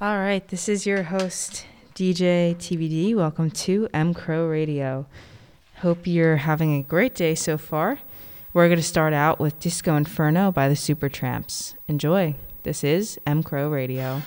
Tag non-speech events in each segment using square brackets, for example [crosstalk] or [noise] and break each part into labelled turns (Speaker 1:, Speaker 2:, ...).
Speaker 1: All right, this is your host, DJ TBD. Welcome to M Crow Radio. Hope you're having a great day so far. We're going to start out with Disco Inferno by the Supertramps. Enjoy. This is M Crow Radio.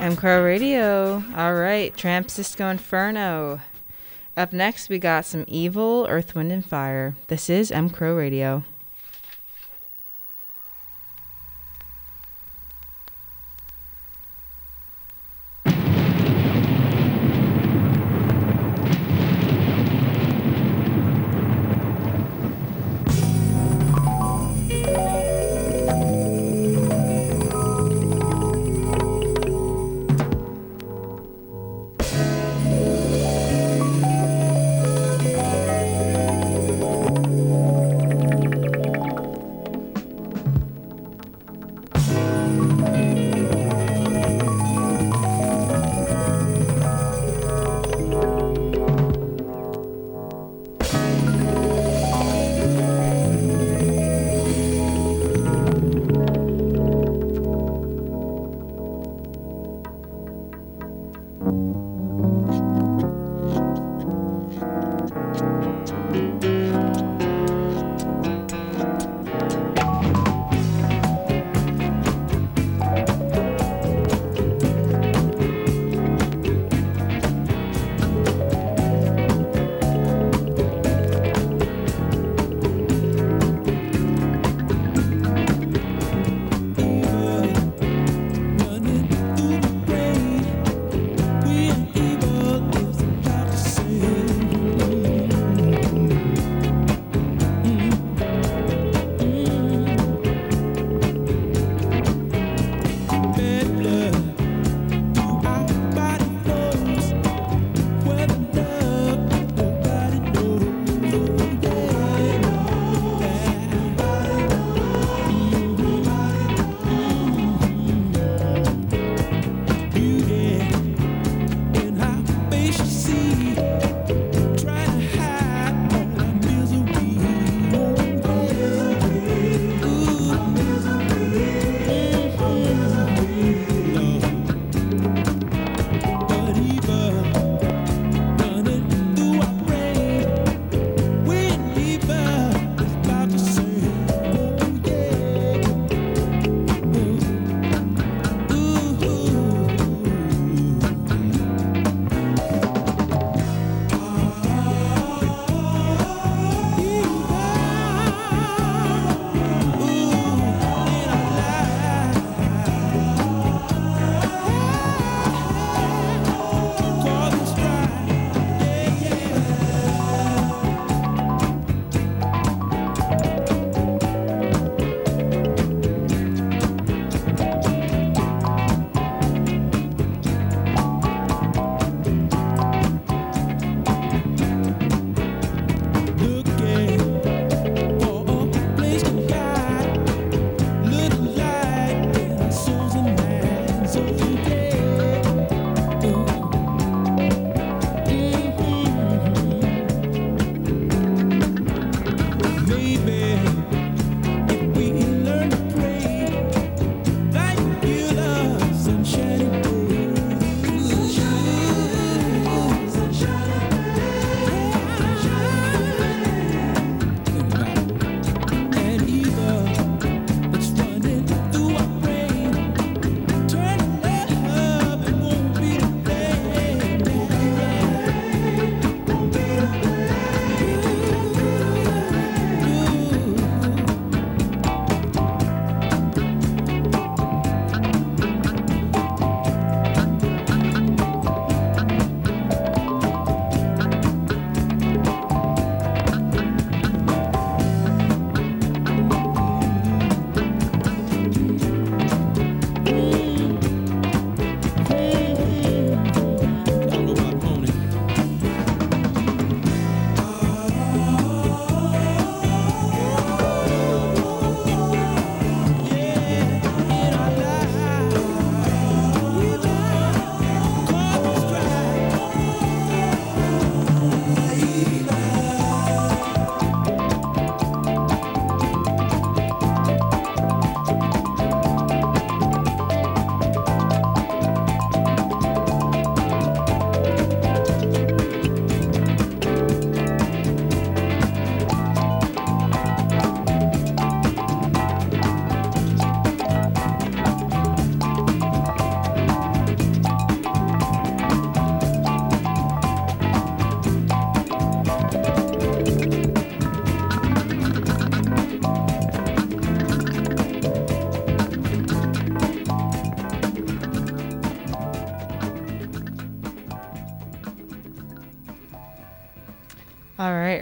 Speaker 1: M Crow Radio. All right, Tramp Cisco Inferno. Up next, we got some Evil, Earth, Wind, and Fire. This is M Crow Radio.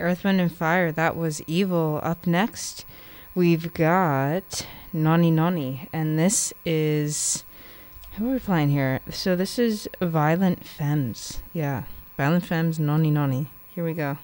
Speaker 1: Earth, Wind, and Fire. That was Evil. Up next, we've got Nonny Nonny, and this is who are we playing here? So this is Violent Femmes. Yeah, Violent Femmes, Nonny Nonny. Here we go.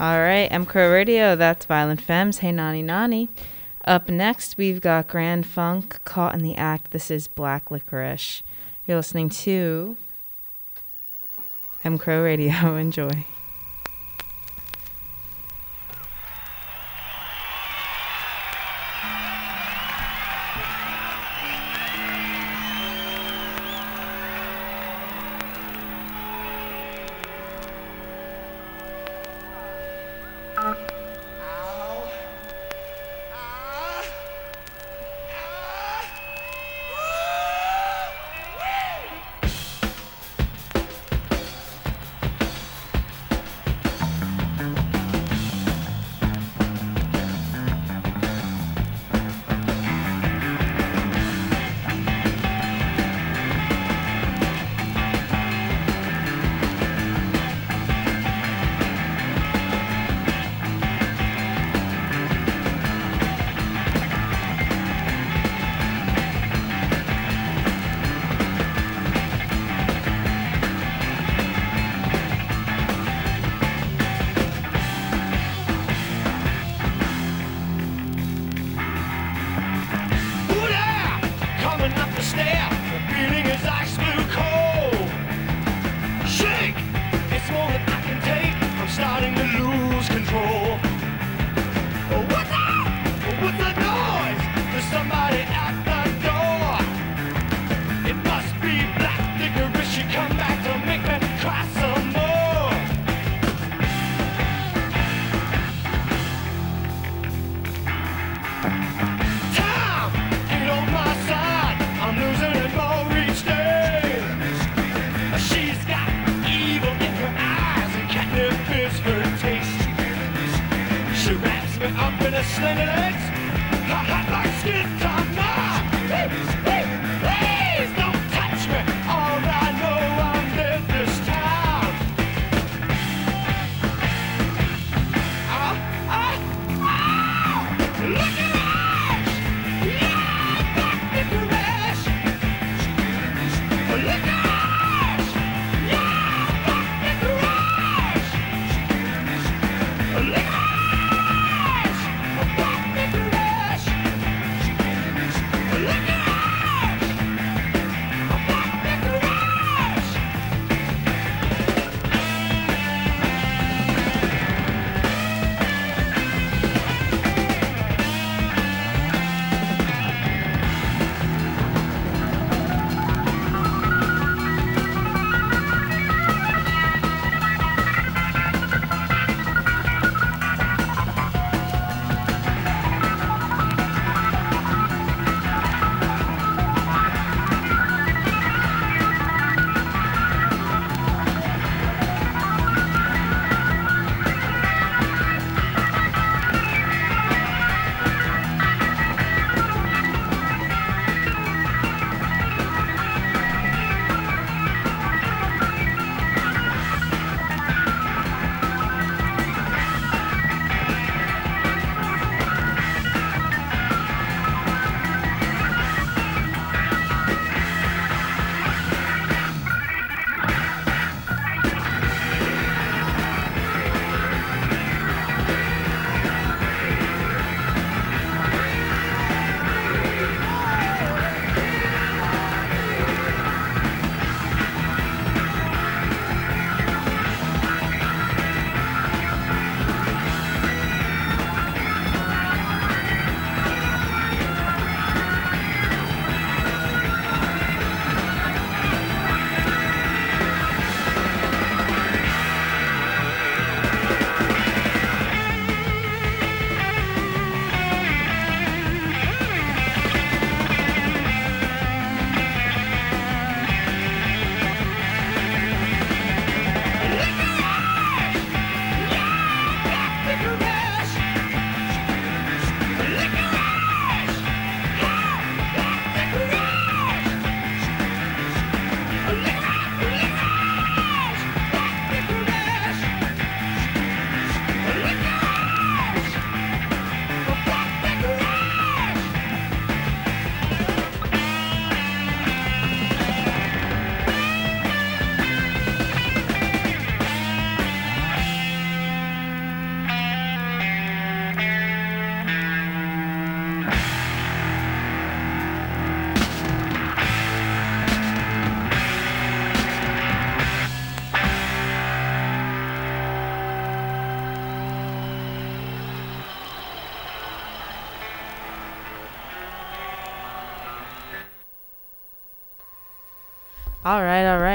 Speaker 1: All right, M Crow Radio, that's Violent Femmes. Hey, Nonny Nonny. Up next, we've got Grand Funk, Caught in the Act. This is Black Licorice. You're listening to M Crow Radio. [laughs] Enjoy.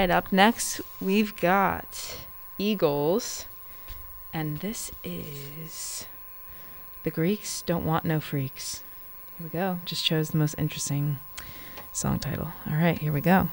Speaker 1: right, up next we've got Eagles. And this is The Greeks Don't Want No Freaks. Here we go. Just chose the most interesting song title. All right, here we go.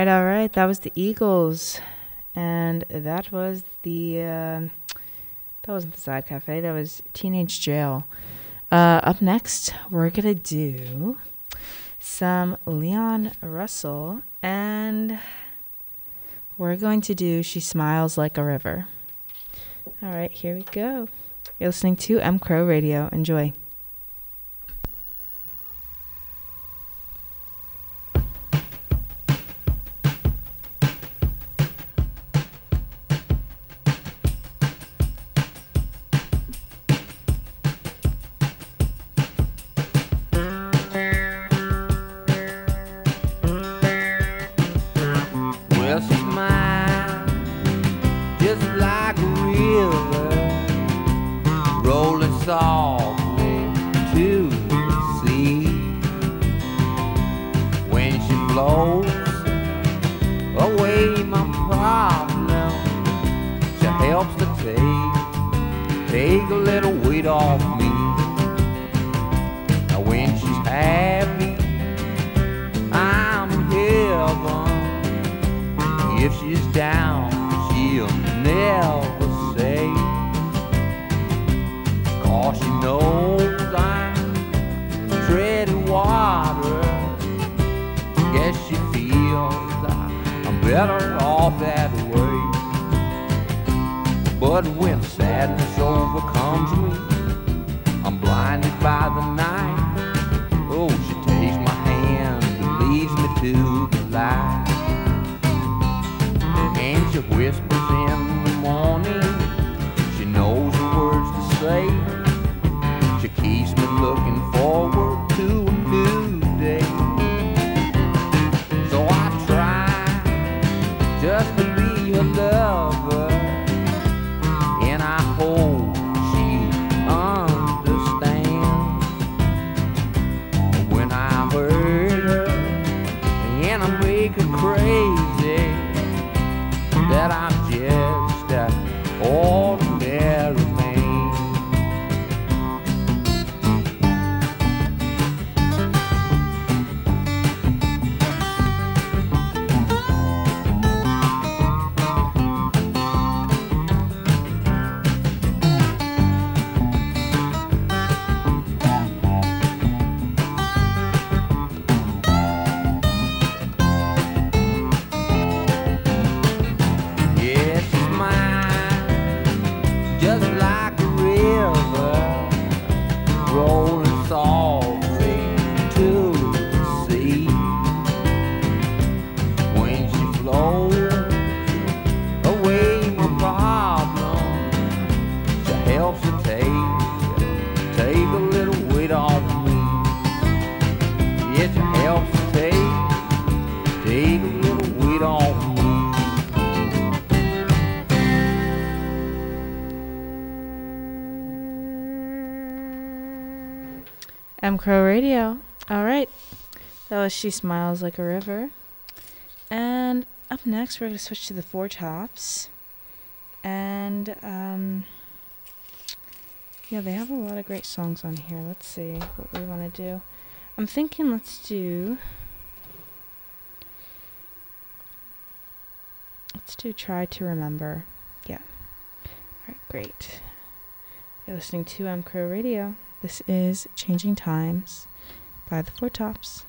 Speaker 2: Right, all right. That was the Eagles, and that was the uh, that wasn't the Sad Cafe. That was Teenage Jail. Uh, up next, we're gonna do some Leon Russell, and we're going to do "She Smiles Like a River." All right, here we go. You're listening to M Crow Radio. Enjoy. M Crow Radio. All right. That was She Smiles Like a River. And up next, we're going to switch to the Four Tops. And, um, yeah, they have a lot of great songs on here. Let's see what we want to do. I'm thinking let's do. Let's do Try to Remember. Yeah. All right, great. You're listening to M Crow Radio. This is Changing Times by the Four Tops.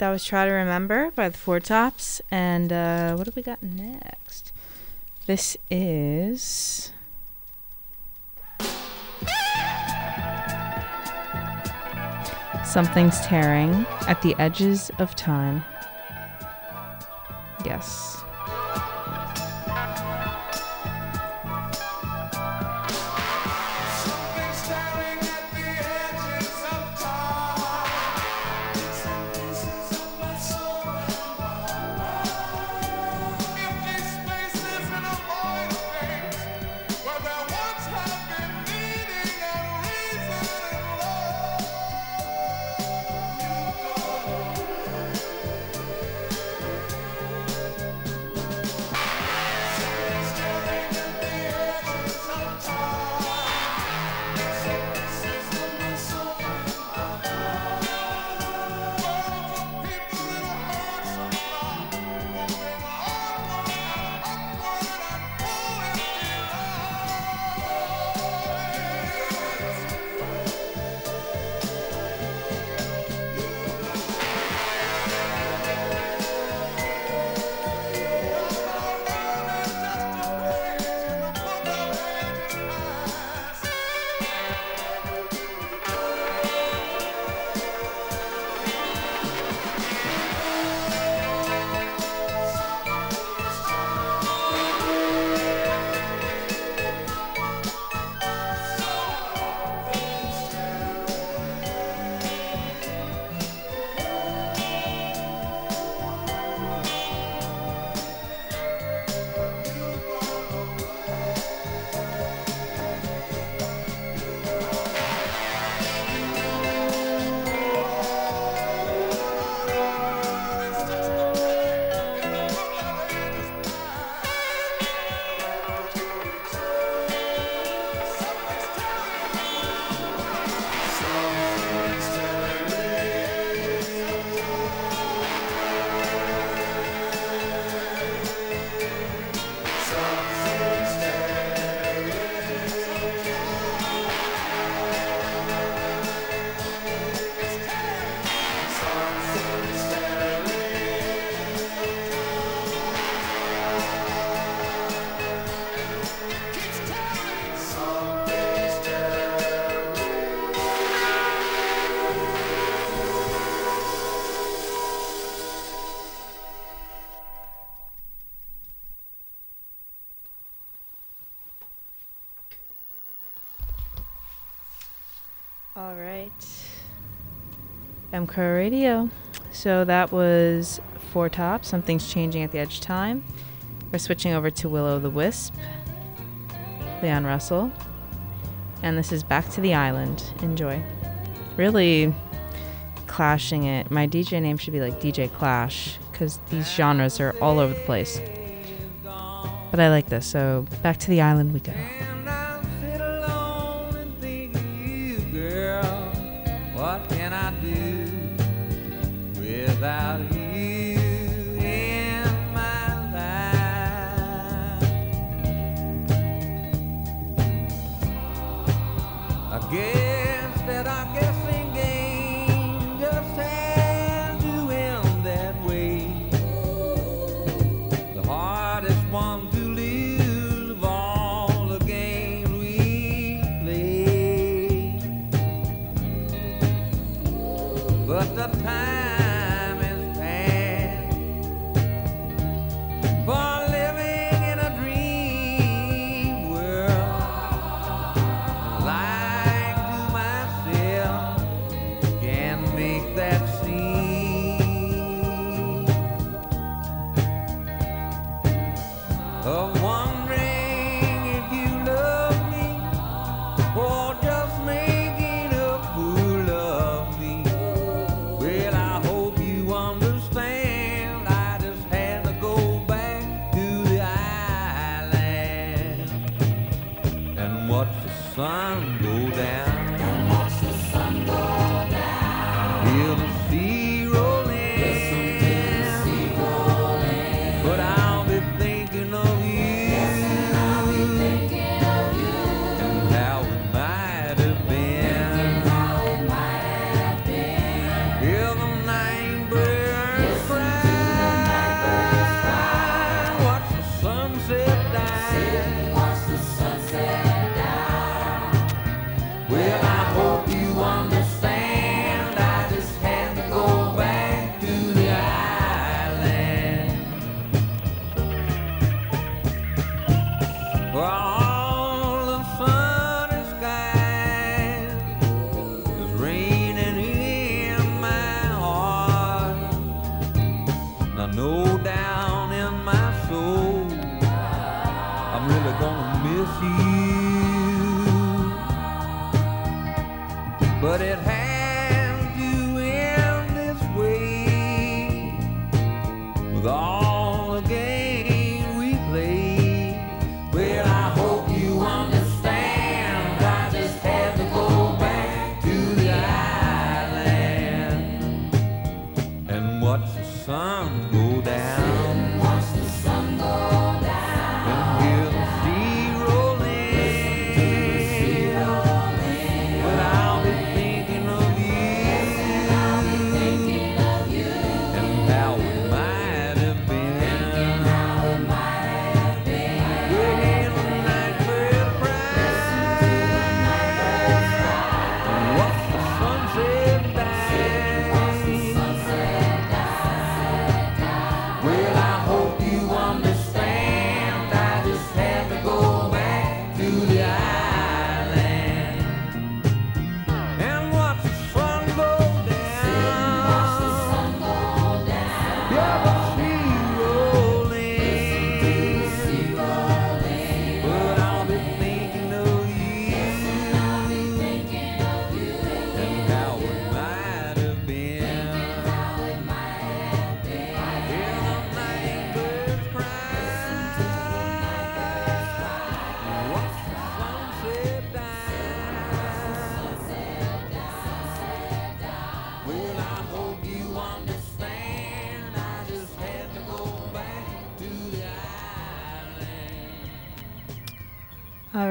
Speaker 3: That was Try to Remember by the Four Tops. And uh, what do we got next? This is. Something's tearing at the edges of time.
Speaker 4: Crow Radio. So that was Four Tops, Something's Changing at the Edge Time. We're switching over to Will O' the Wisp, Leon Russell. And this is Back to the Island. Enjoy. Really clashing it. My DJ name should be like DJ Clash because these genres are all over the place. But I like this, so back to the island we go.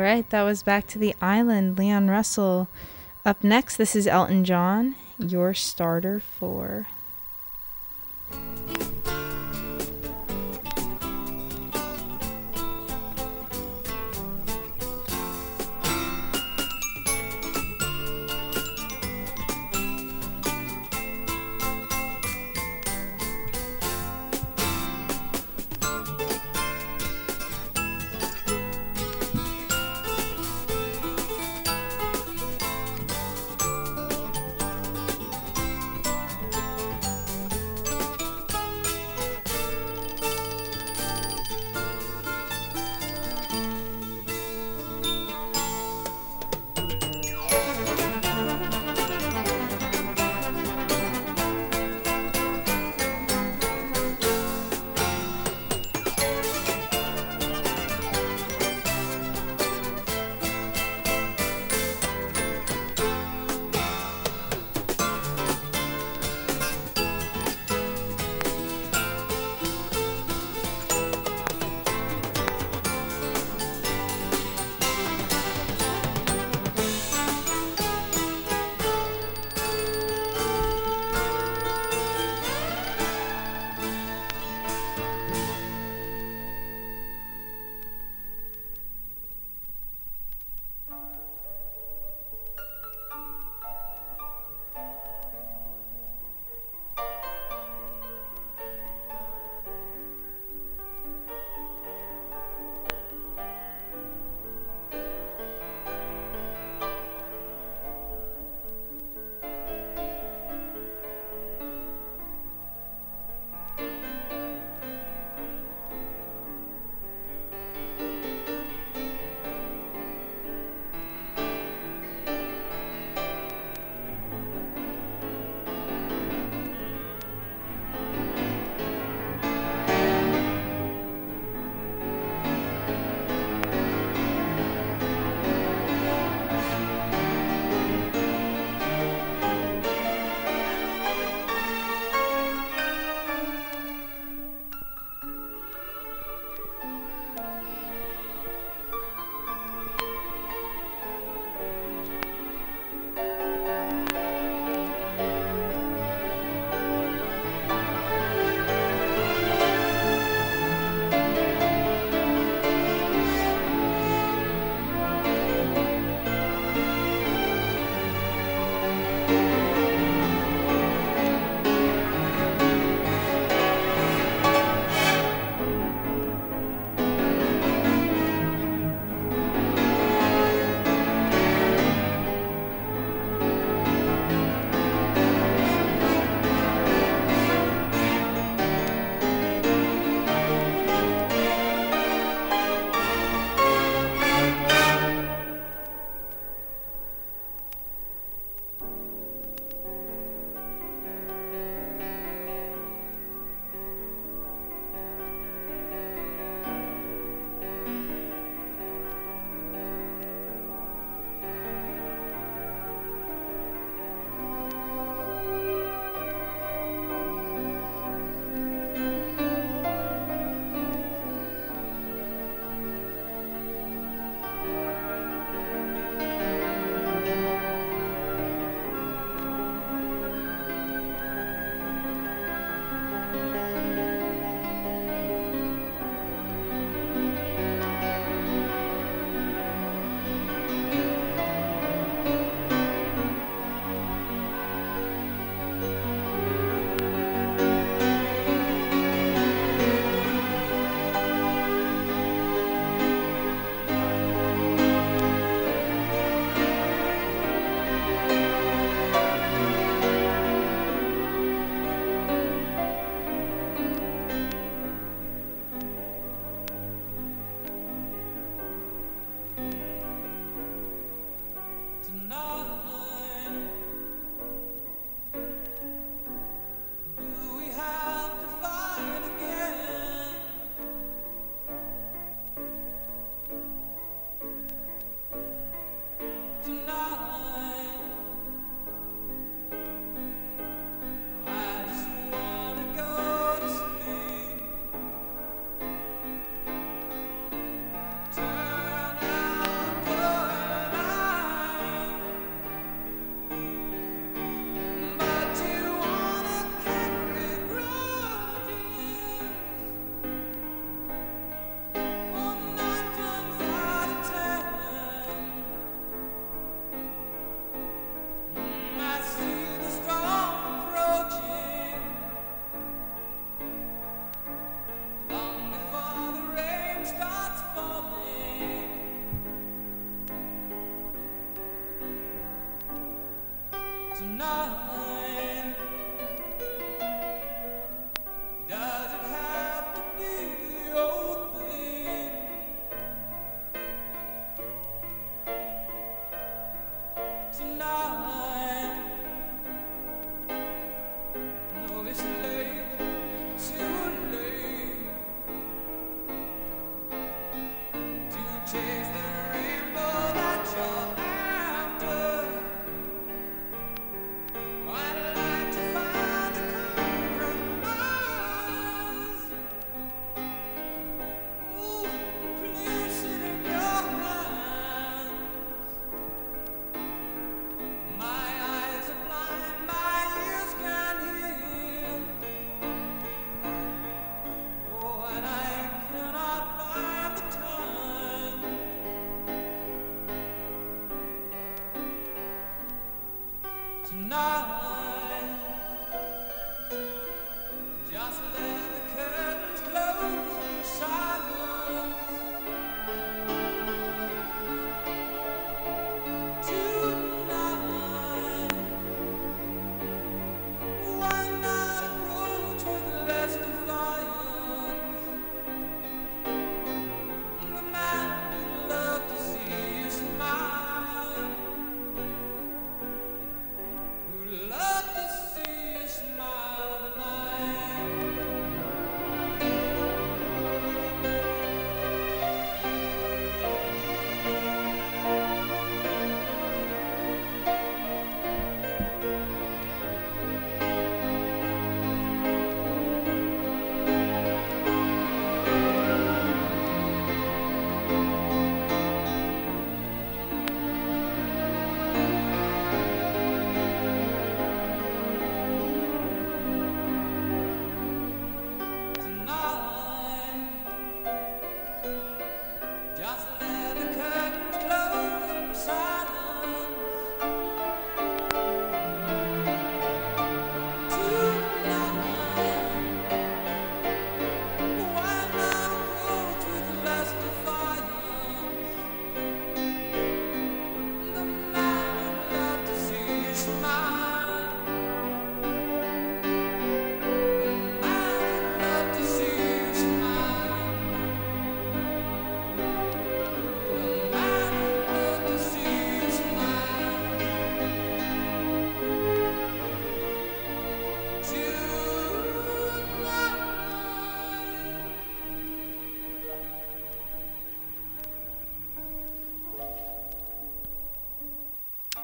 Speaker 4: right, that was Back to the Island, Leon Russell. Up next, this is Elton John, your starter for.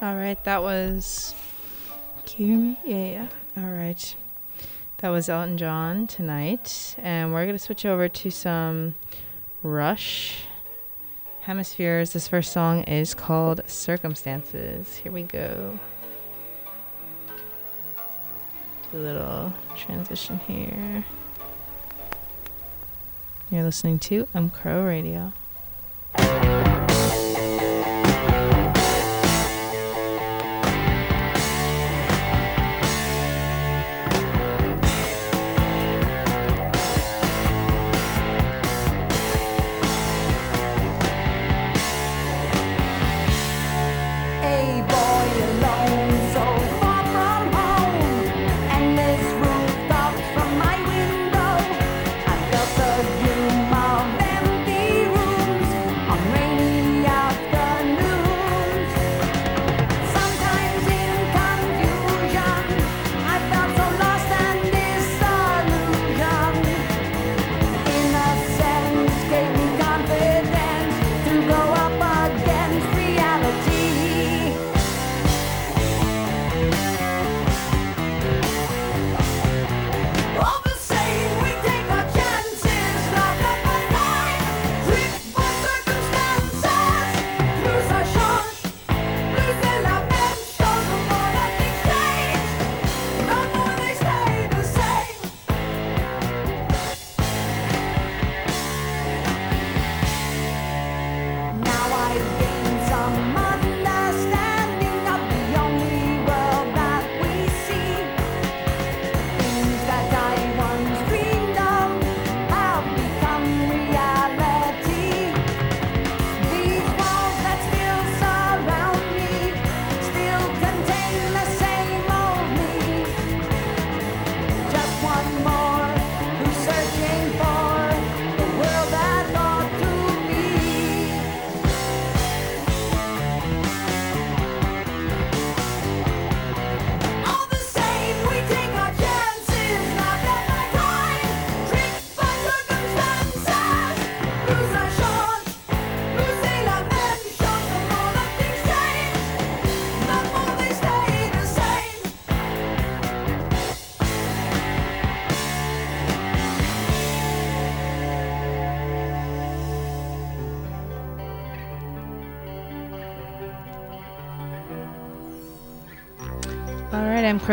Speaker 5: Alright, that
Speaker 1: was. Me? Yeah, yeah. Alright. That was Elton John tonight. And we're going to switch over to some Rush. Hemispheres. This first song is called Circumstances. Here we go. Do a little transition here. You're listening to M Crow Radio.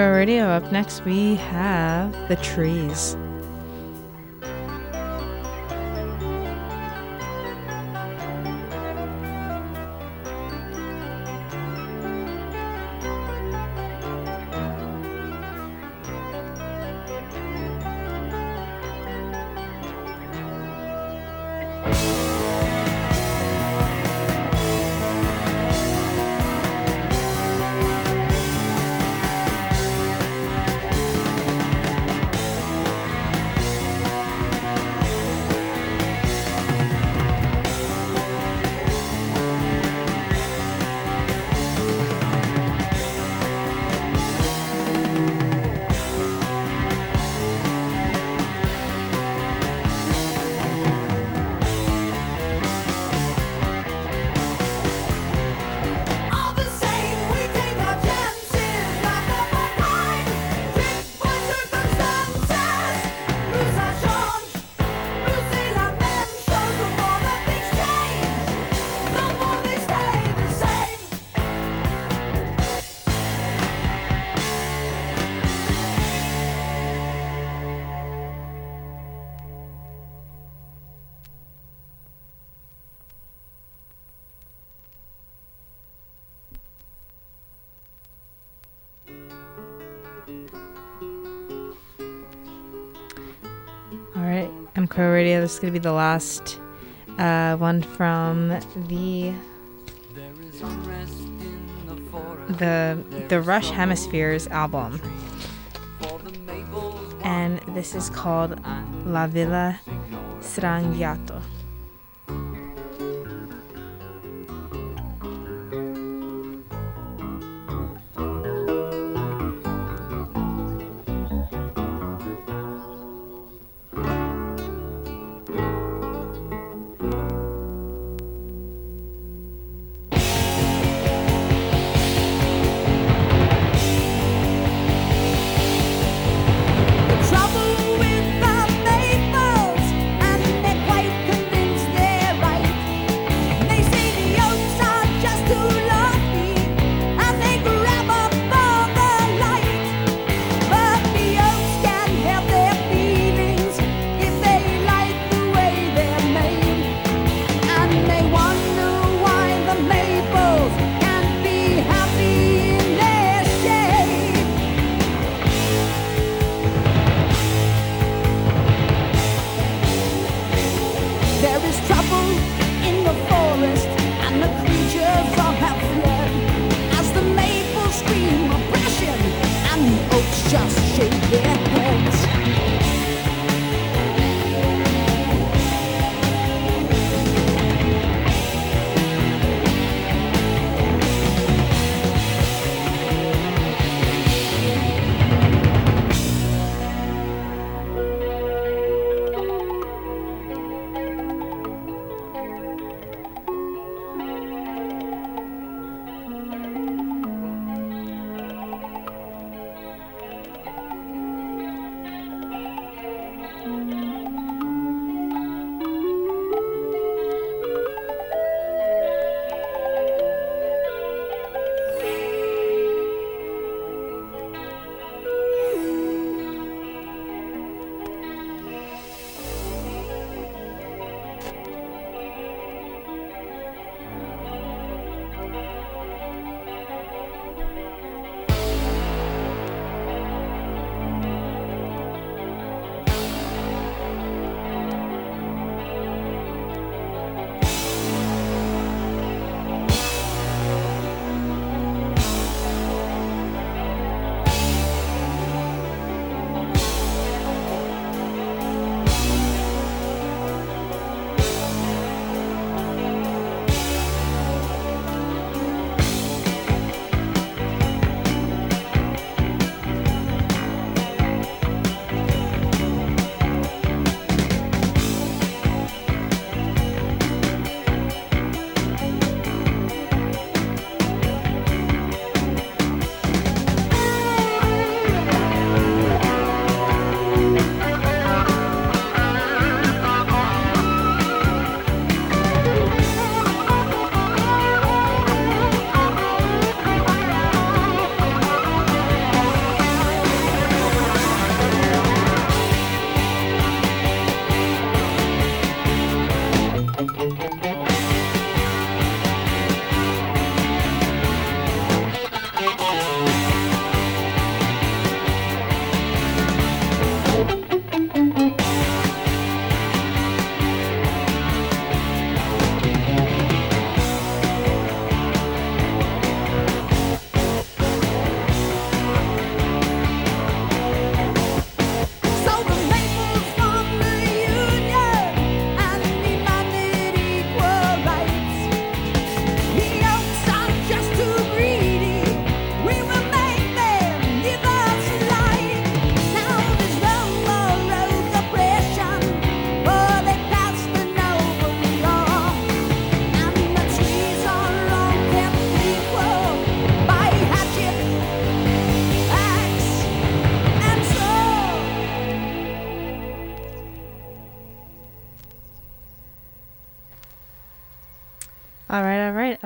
Speaker 6: Radio. Up next, we have the trees. Crow Radio. This is gonna be the last uh, one from the
Speaker 1: the
Speaker 6: the Rush Hemispheres album, and this is called La Villa Strangiato.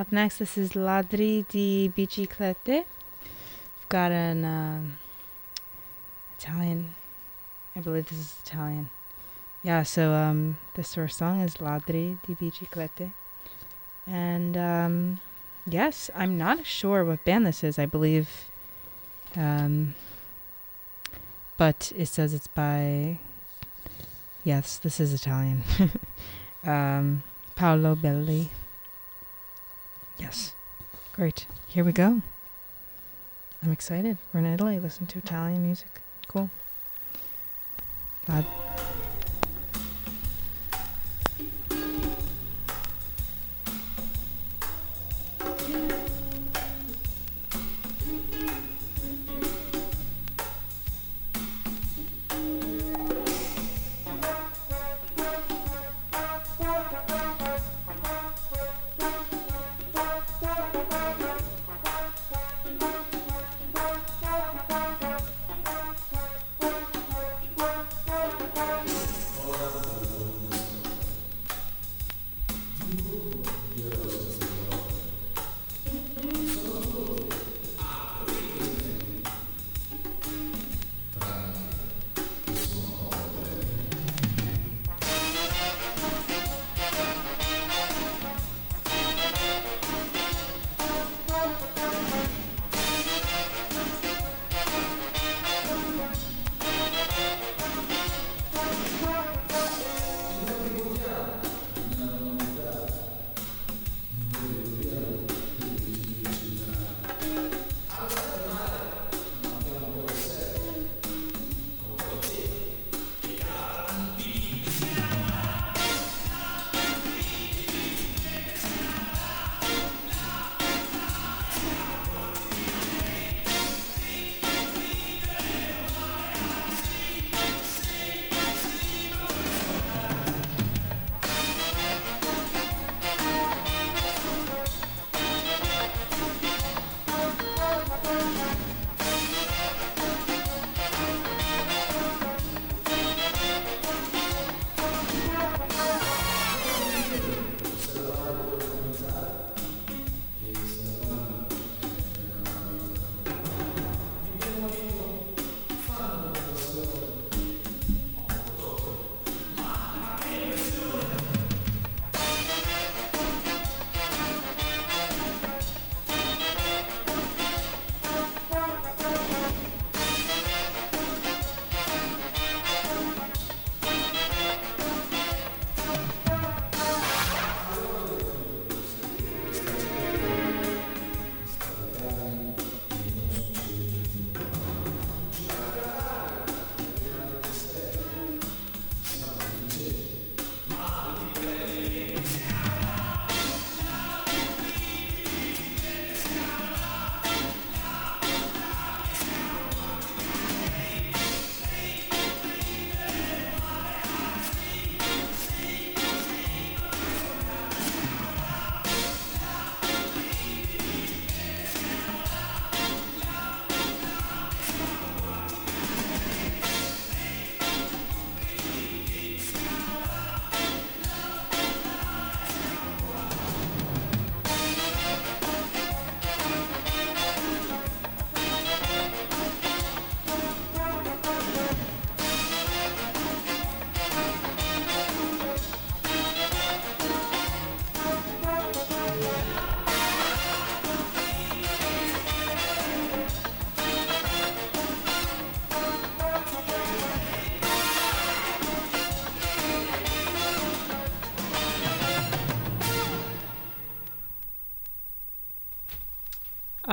Speaker 1: Up next, this is Ladri di Biciclette. We've got an um, Italian. I believe this is Italian. Yeah, so um, this first song is Ladri di Biciclette. And um, yes, I'm not sure what band this is. I believe. Um, but it says it's by. Yes, this is Italian. [laughs] um, Paolo Belli. Yes. Great. Here we go. I'm excited. We're in Italy. Listen to Italian music. Cool. Uh,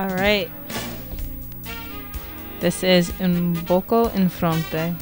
Speaker 1: All right. This is Un Poco in Fronte.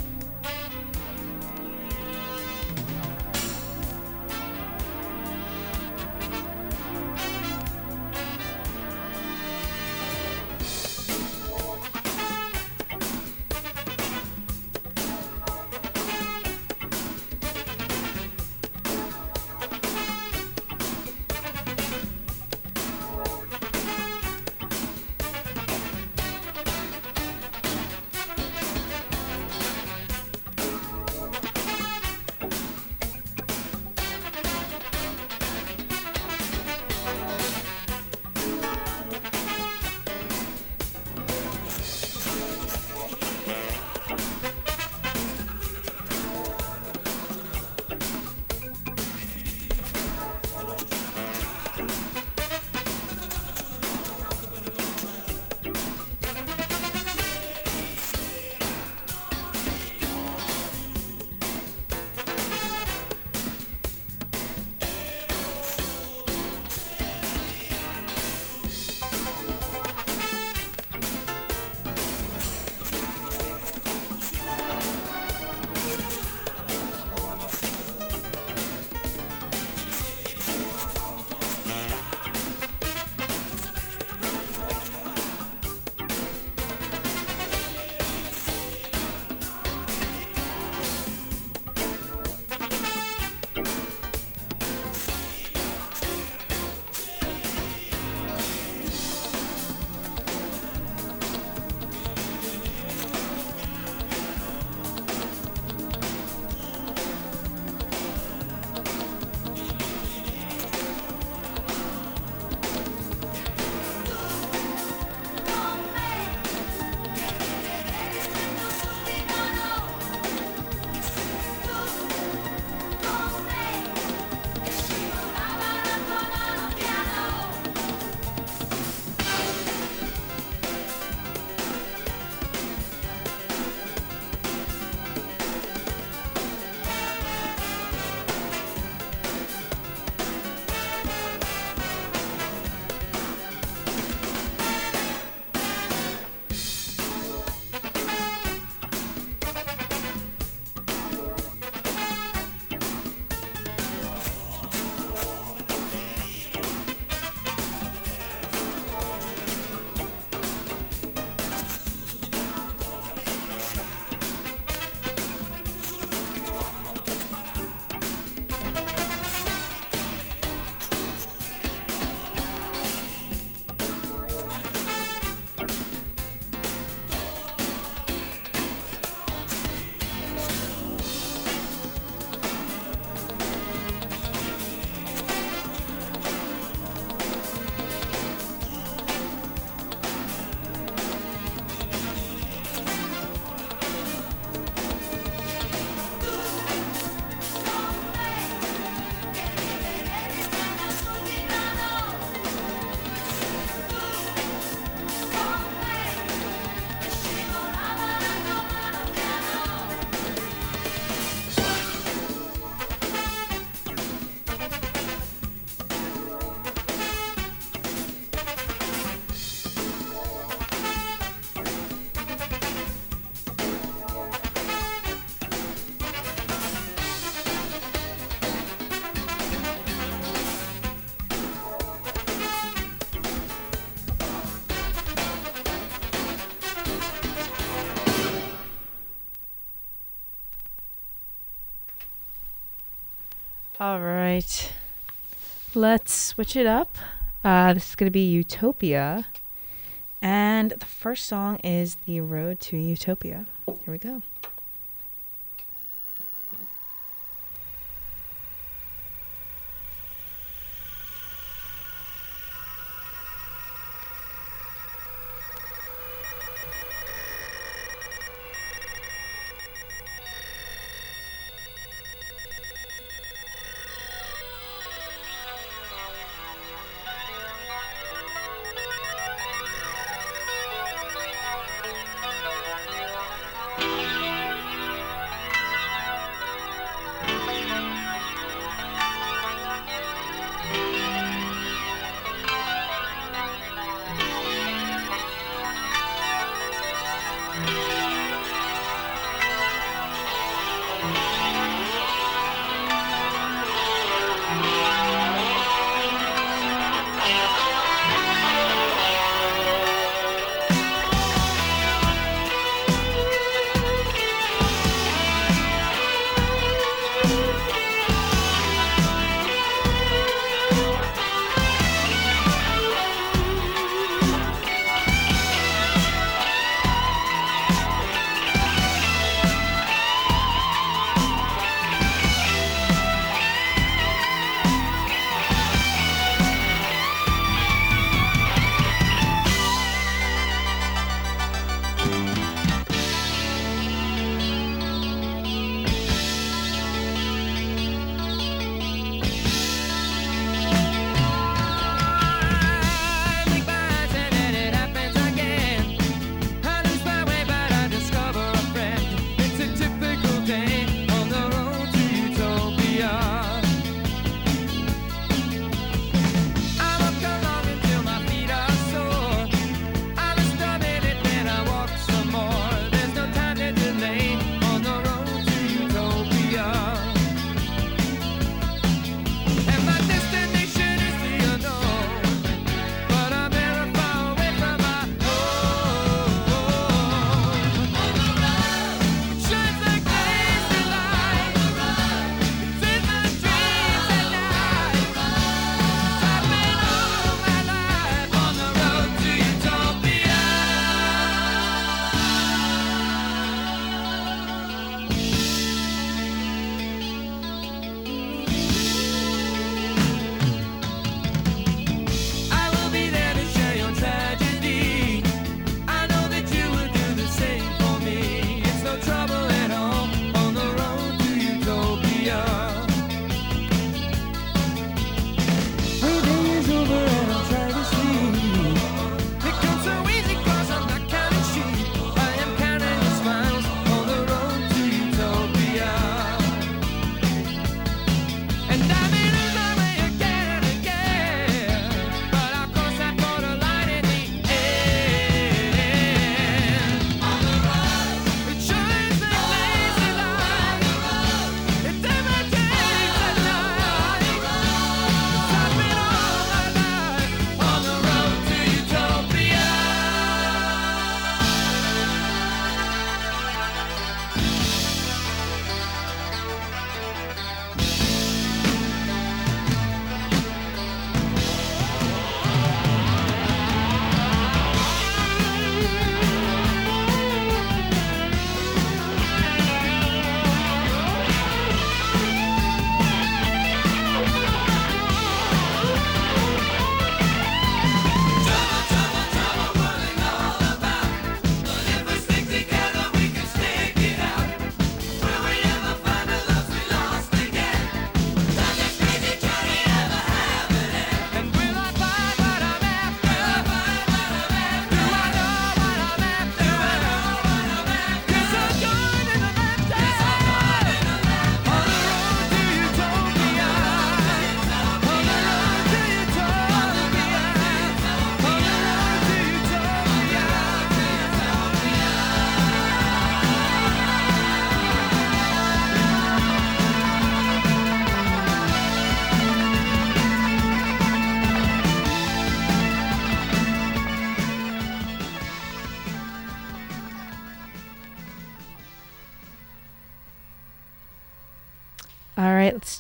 Speaker 1: All right. Let's switch it up. Uh, this is going to be Utopia. And the first song is The Road to Utopia. Here we go.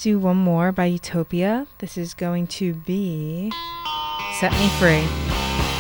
Speaker 4: do one more by Utopia. This is going to be Set Me Free.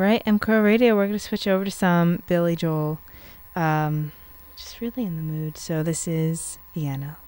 Speaker 4: right, M Crow Radio. We're going to switch over to some Billy Joel. Um, just really in the mood. So this is Vienna.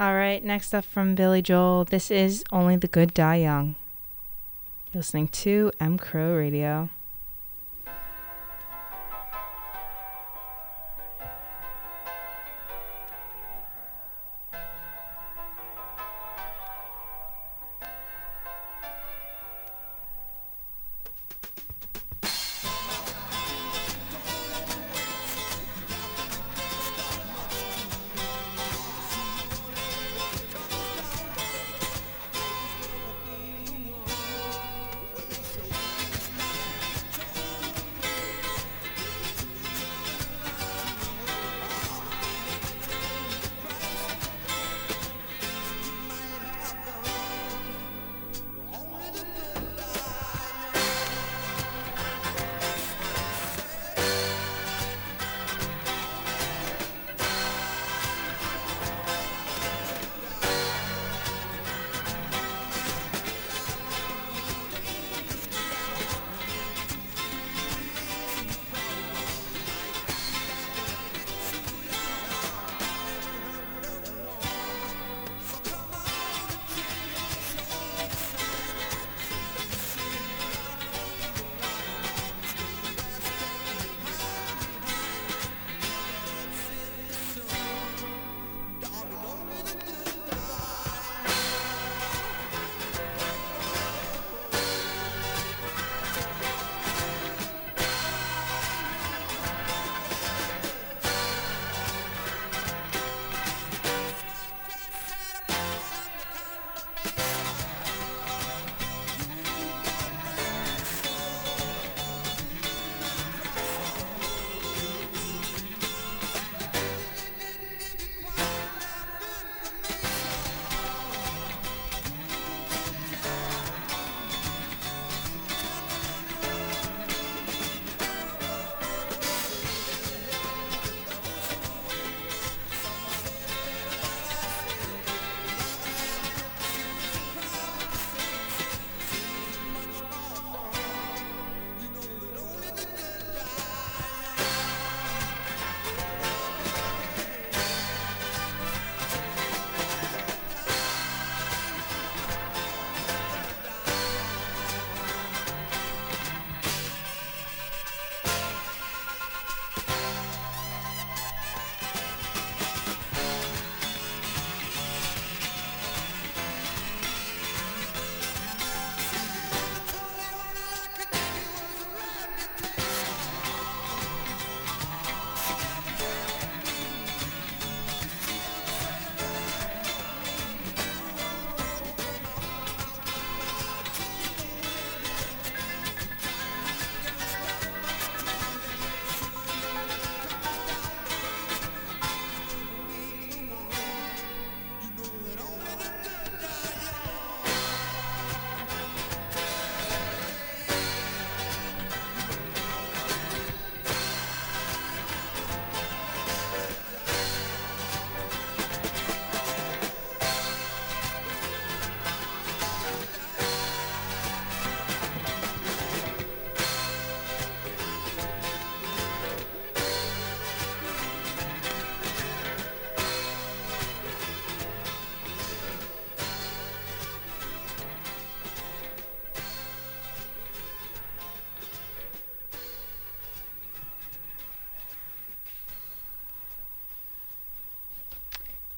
Speaker 7: All right, next up from Billy Joel. This is Only the Good Die Young. You're listening to M Crow Radio.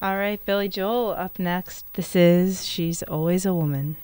Speaker 7: All right, Billy Joel up next. This is She's Always a Woman.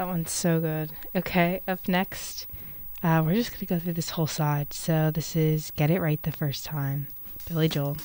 Speaker 7: That one's so good. Okay, up next, uh, we're just gonna go through this whole side. So this is "Get It Right the First Time," Billy Joel.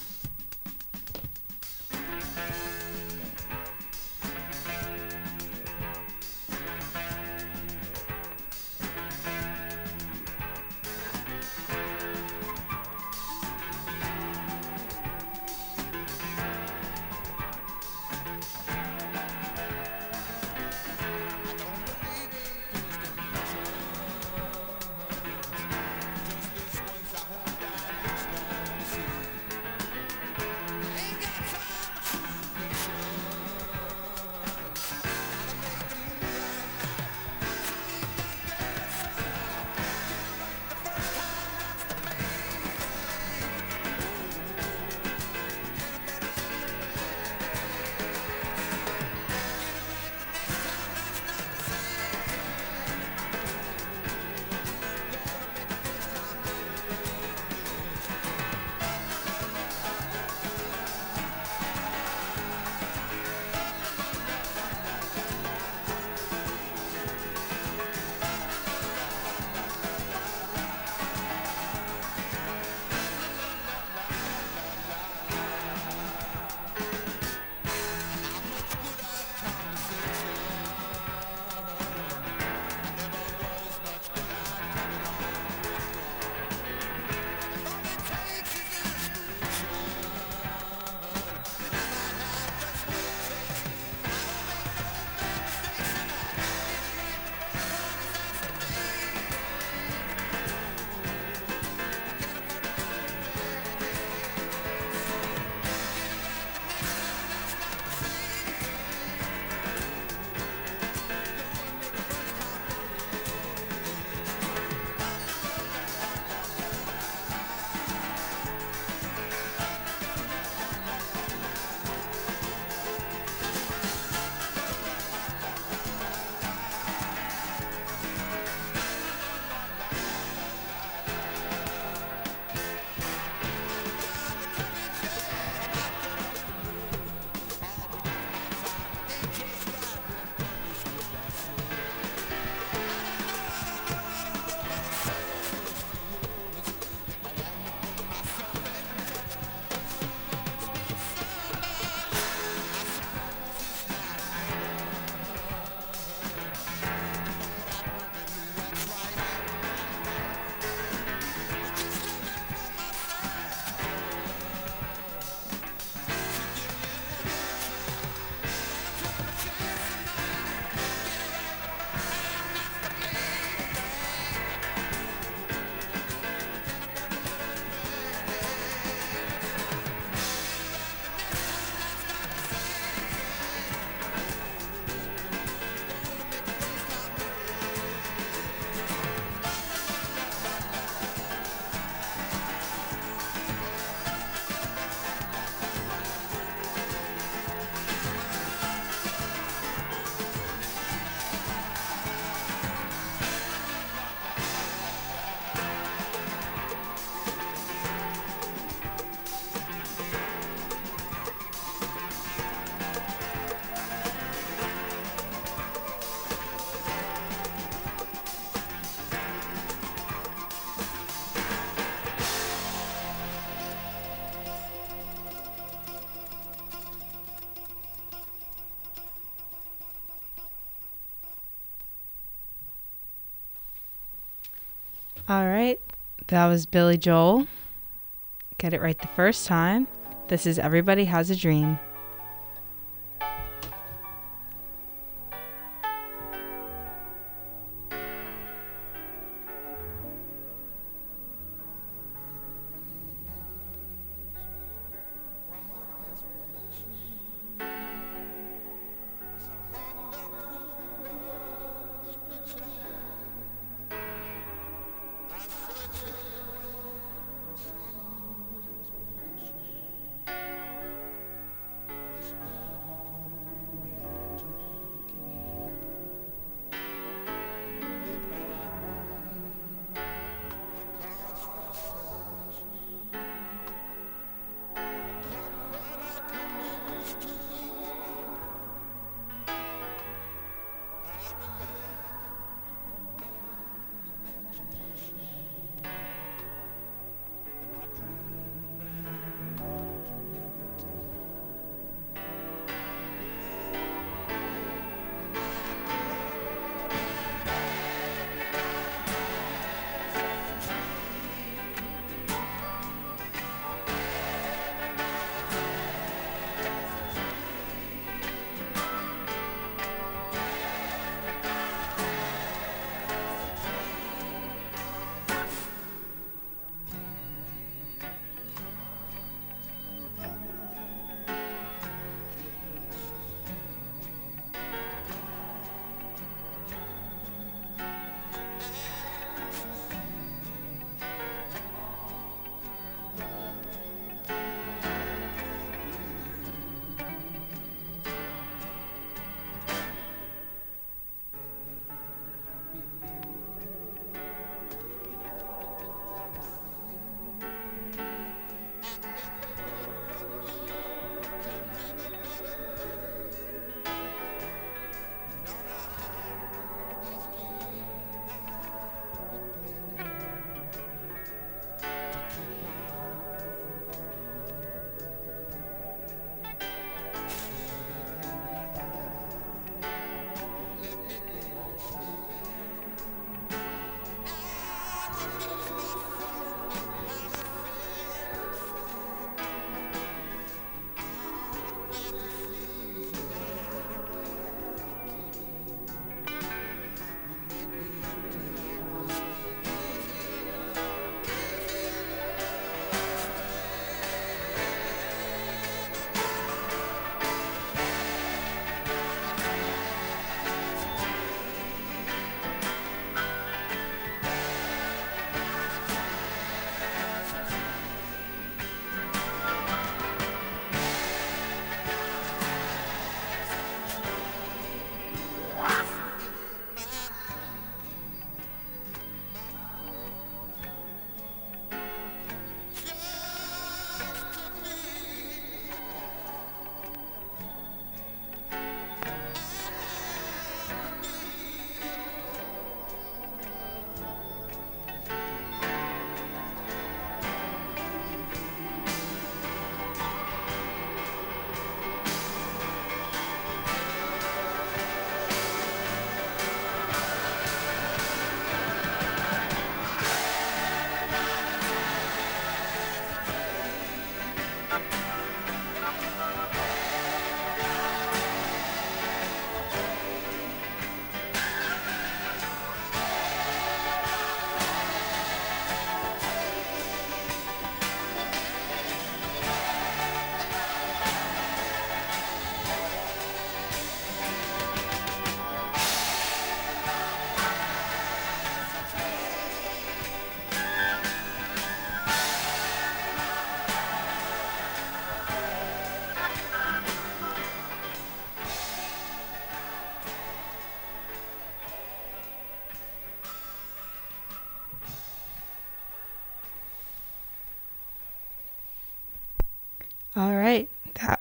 Speaker 7: All right, that was Billy Joel. Get it right the first time. This is Everybody Has a Dream.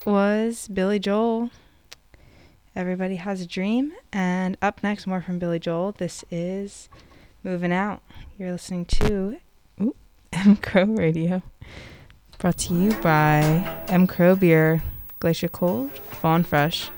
Speaker 7: Was Billy Joel. Everybody has a dream. And up next, more from Billy Joel. This is Moving Out. You're listening to ooh, [laughs] M Crow Radio. Brought to you by M Crow Beer, Glacier Cold, Fawn Fresh.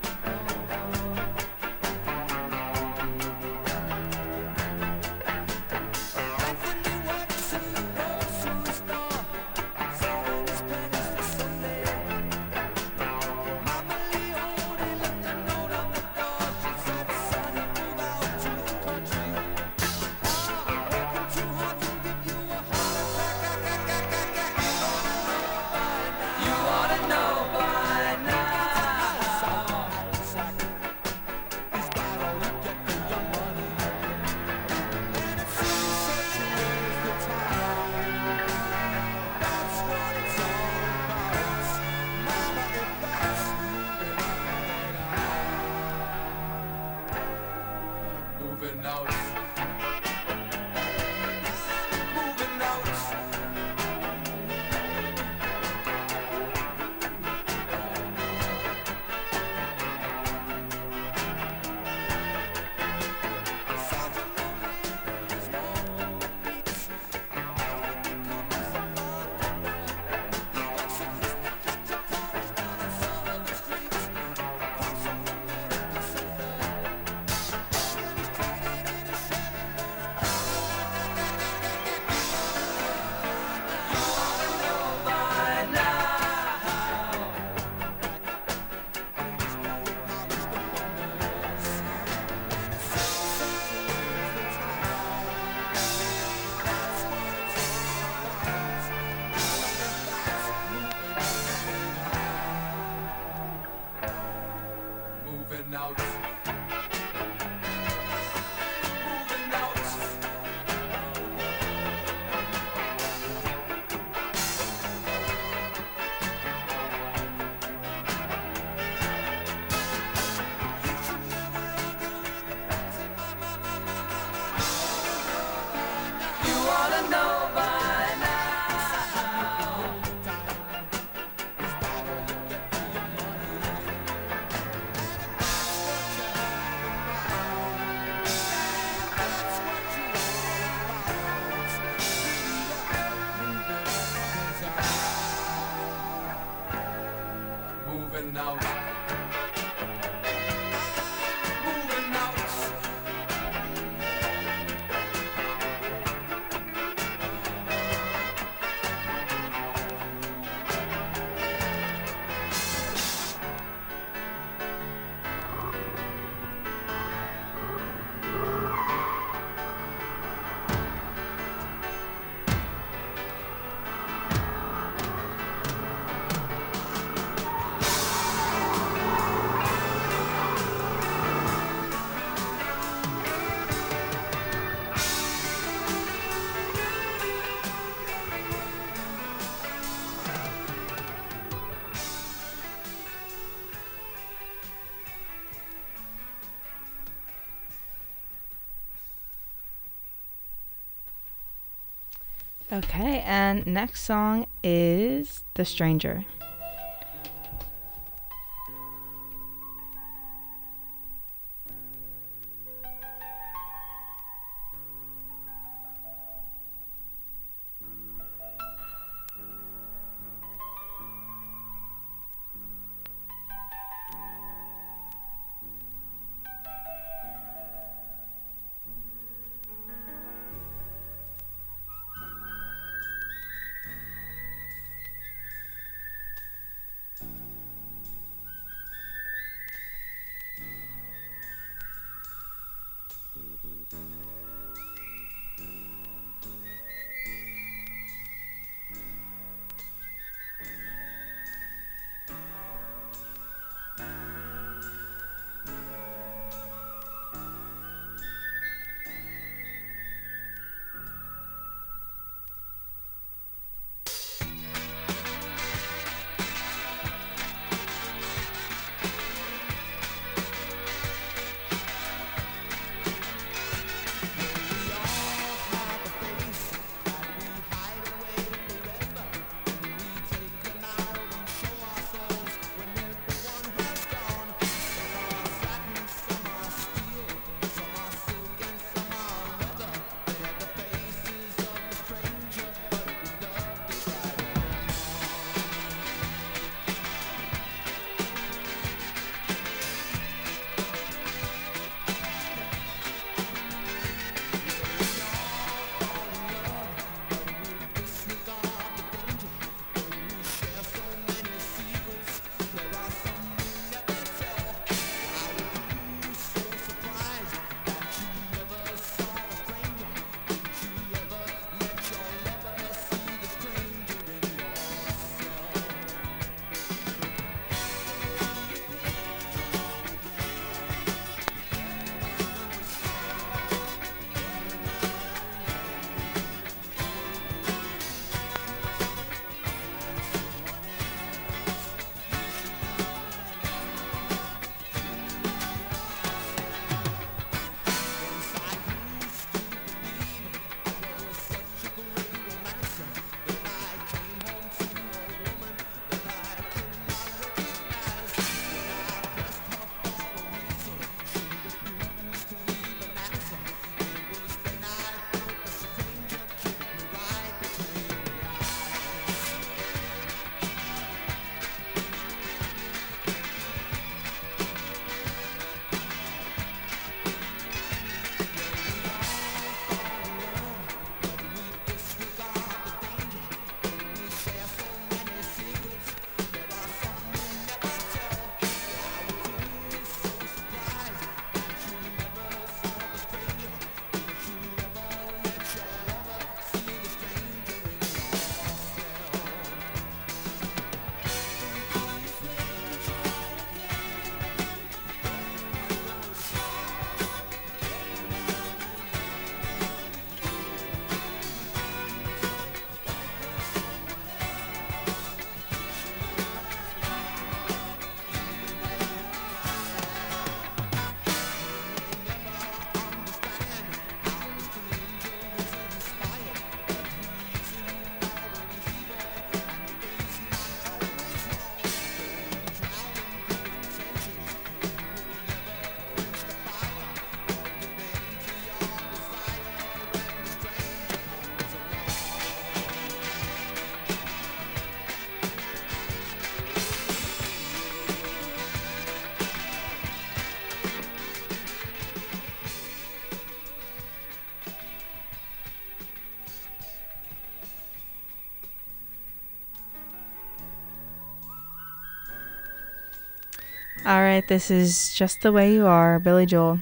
Speaker 7: Okay, and next song is The Stranger. All right, this is Just the Way You Are, Billy Joel.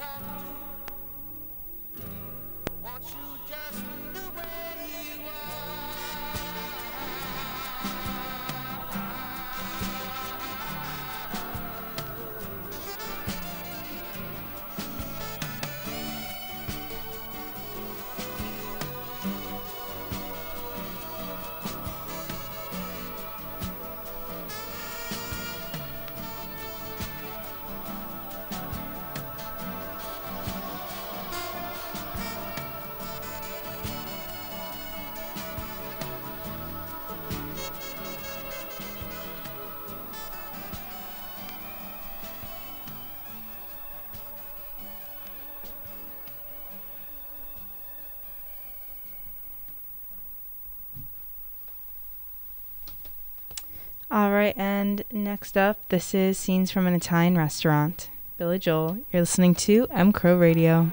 Speaker 8: time.
Speaker 7: All right, and next up, this is Scenes from an Italian Restaurant. Billy Joel, you're listening to M Crow Radio.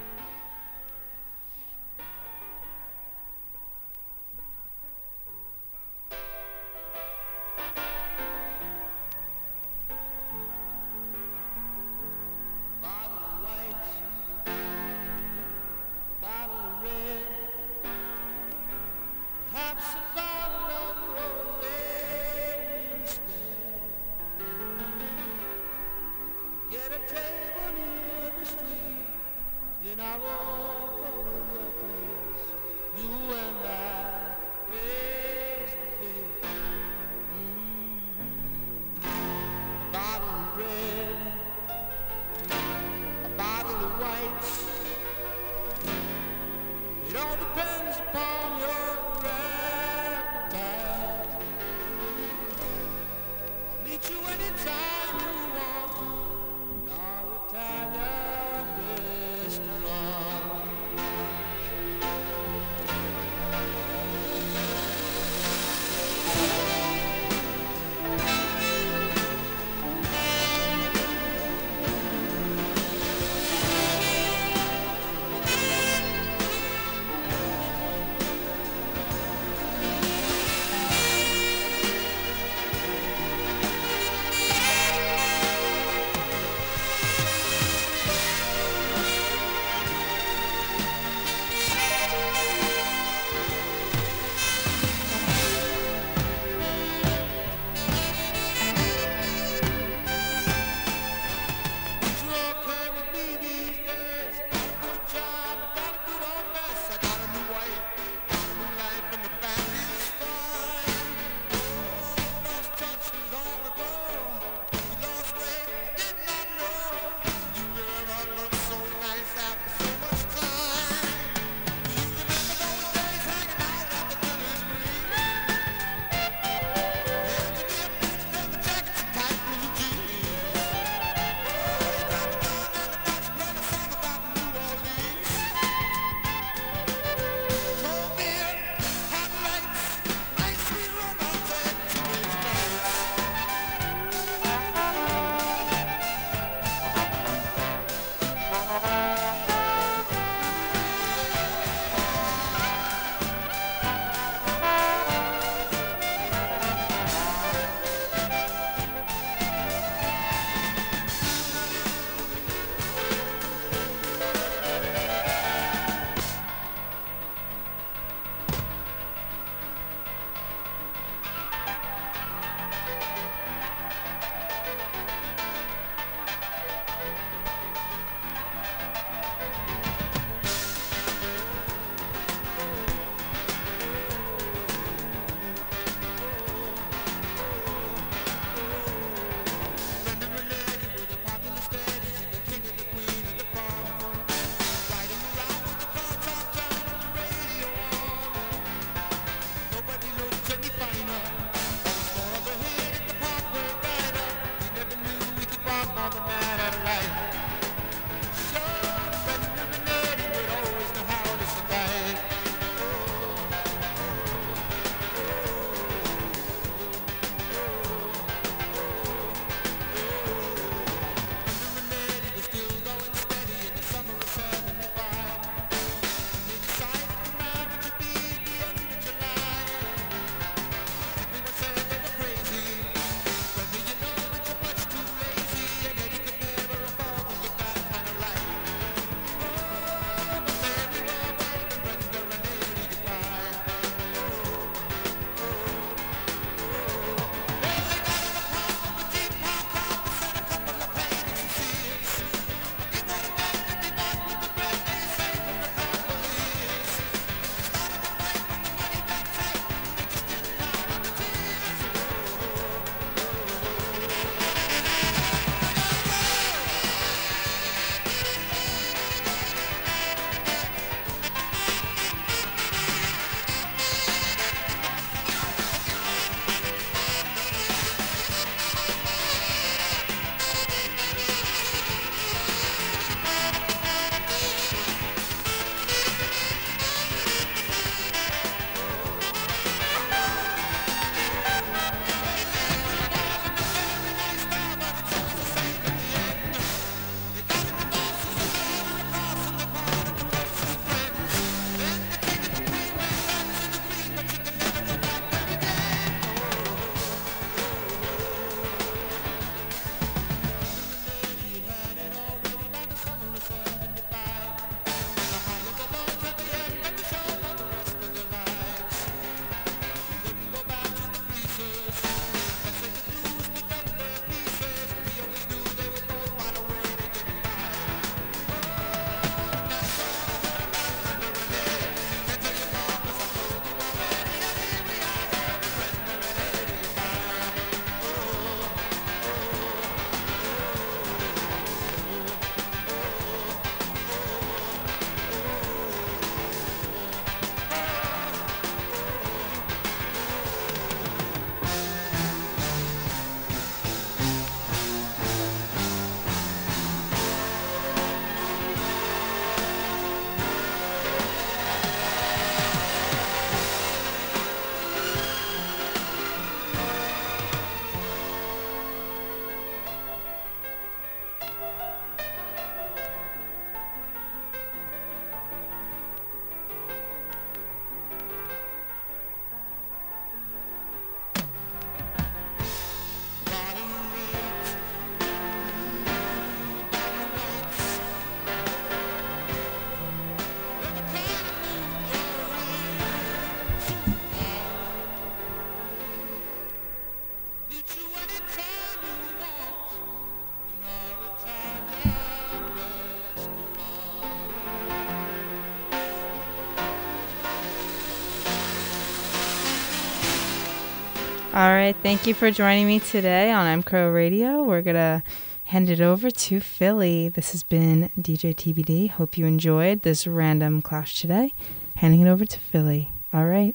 Speaker 1: All right, thank you for joining me today on M Crow Radio. We're gonna hand it over to Philly. This has been DJ TBD. Hope you enjoyed this random clash today. Handing it over to Philly. All right.